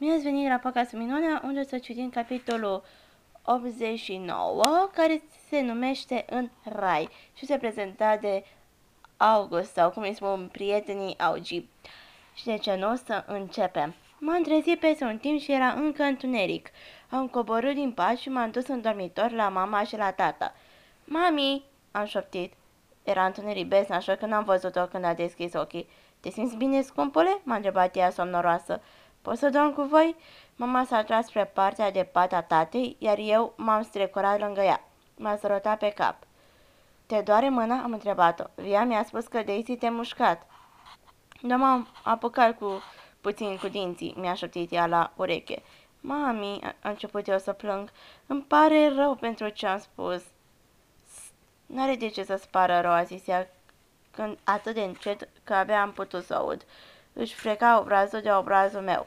Bine ați venit la Pacas Minunea, unde o să citim capitolul 89, care se numește În Rai și se prezenta de August, sau cum îi spun prietenii Augi. Și de ce nu o să începem? M-am trezit peste un timp și era încă întuneric. Am coborât din pat și m-am dus în dormitor la mama și la tata. Mami, am șoptit. Era întuneric besna, așa că n-am văzut-o când a deschis ochii. Te simți bine, scumpule?" m-a întrebat ea somnoroasă. Pot să dorm cu voi?" Mama s-a tras spre partea de pat a tatei, iar eu m-am strecurat lângă ea. M-a sărutat pe cap. Te doare mâna?" am întrebat-o. Via mi-a spus că Daisy te mușcat. Da, m-am apucat cu puțin cu dinții, mi-a șoptit ea la ureche. Mami, a început eu să plâng. Îmi pare rău pentru ce am spus. N-are de ce să-ți pară rău, a zis ea, când atât de încet că abia am putut să aud. Își freca obrazul de obrazul meu.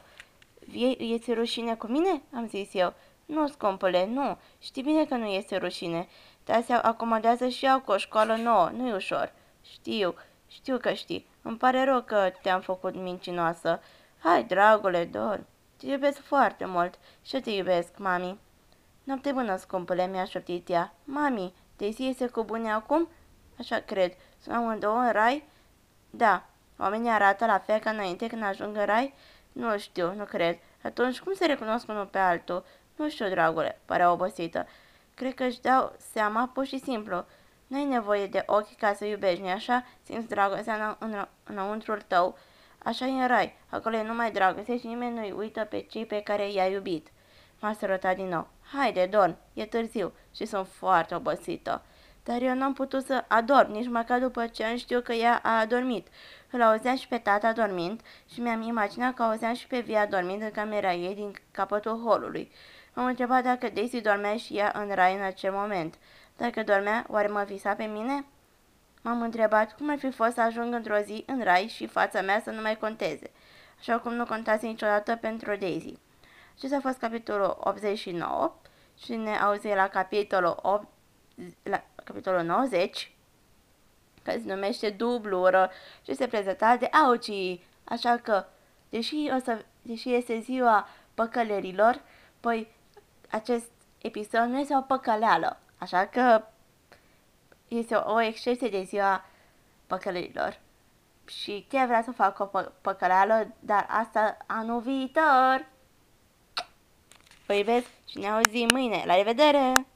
Vie, este rușine cu mine?" am zis eu. Nu, scumpule, nu. Știi bine că nu este rușine. Dar se acomodează și eu cu o școală nouă. Nu-i ușor. Știu, știu că știi. Îmi pare rău că te-am făcut mincinoasă. Hai, dragule, dorm. Te iubesc foarte mult. Și te iubesc, mami. Noapte bună, scumpule, mi-a șoptit ea. Mami, Daisy este cu bune acum? Așa cred. Sunt amândouă în rai? Da. Oamenii arată la fel ca înainte când ajung în rai? Nu știu, nu cred. Atunci cum se recunosc unul pe altul? Nu știu, dragule, părea obosită. Cred că își dau seama pur și simplu. Nu ai nevoie de ochi ca să iubești, nu așa? Simți dragostea în, în, înăuntrul tău. Așa e în rai. Acolo e numai dragoste și nimeni nu-i uită pe cei pe care i-a iubit. M-a sărutat din nou. Haide, dorm, e târziu și sunt foarte obosită. Dar eu n-am putut să adorm, nici măcar după ce am știu că ea a adormit. Îl auzeam și pe tata dormind și mi-am imaginat că auzeam și pe Via dormind în camera ei din capătul holului. M-am întrebat dacă Daisy dormea și ea în rai în acel moment. Dacă dormea, oare mă visa pe mine? M-am întrebat cum ar fi fost să ajung într-o zi în rai și fața mea să nu mai conteze, așa cum nu contase niciodată pentru Daisy. Acesta a fost capitolul 89 și ne auzim la capitolul 8, la capitolul 90 care se numește dublură și se prezenta de Auci. Așa că, deși, o să, deși este ziua păcălerilor, păi acest episod nu este o păcăleală. Așa că este o, o excepție de ziua păcălerilor. Și chiar vrea să fac o pă- păcăleală, dar asta anul viitor. Vă iubesc și ne auzim mâine. La revedere!